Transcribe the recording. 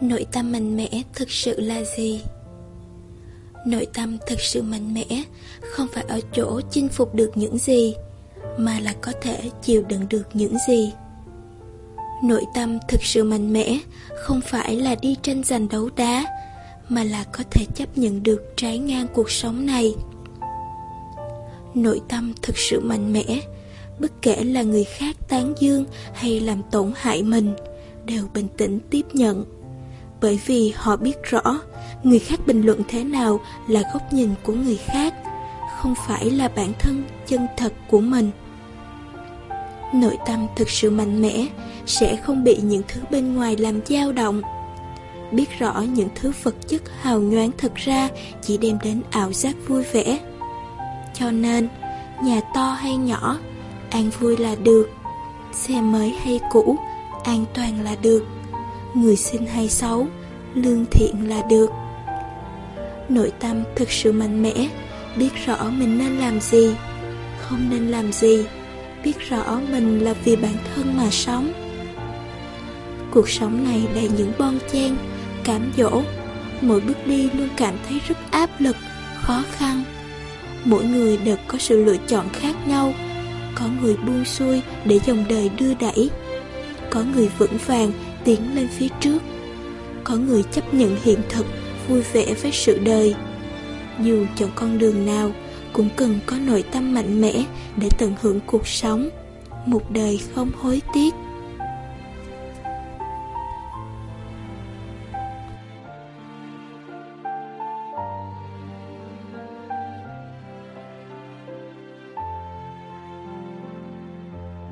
Nội tâm mạnh mẽ thực sự là gì? Nội tâm thực sự mạnh mẽ không phải ở chỗ chinh phục được những gì, mà là có thể chịu đựng được những gì. Nội tâm thực sự mạnh mẽ không phải là đi tranh giành đấu đá, mà là có thể chấp nhận được trái ngang cuộc sống này. Nội tâm thực sự mạnh mẽ, bất kể là người khác tán dương hay làm tổn hại mình, đều bình tĩnh tiếp nhận. Bởi vì họ biết rõ, người khác bình luận thế nào là góc nhìn của người khác, không phải là bản thân chân thật của mình. Nội tâm thực sự mạnh mẽ sẽ không bị những thứ bên ngoài làm dao động. Biết rõ những thứ vật chất hào nhoáng thực ra chỉ đem đến ảo giác vui vẻ. Cho nên, nhà to hay nhỏ, an vui là được. Xe mới hay cũ, an toàn là được. Người xinh hay xấu, lương thiện là được. Nội tâm thực sự mạnh mẽ, biết rõ mình nên làm gì, không nên làm gì, biết rõ mình là vì bản thân mà sống. Cuộc sống này đầy những bon chen, cám dỗ, mỗi bước đi luôn cảm thấy rất áp lực, khó khăn. Mỗi người đều có sự lựa chọn khác nhau, có người buông xuôi để dòng đời đưa đẩy, có người vững vàng tiến lên phía trước, có người chấp nhận hiện thực, vui vẻ với sự đời. Dù chọn con đường nào, cũng cần có nội tâm mạnh mẽ để tận hưởng cuộc sống, một đời không hối tiếc.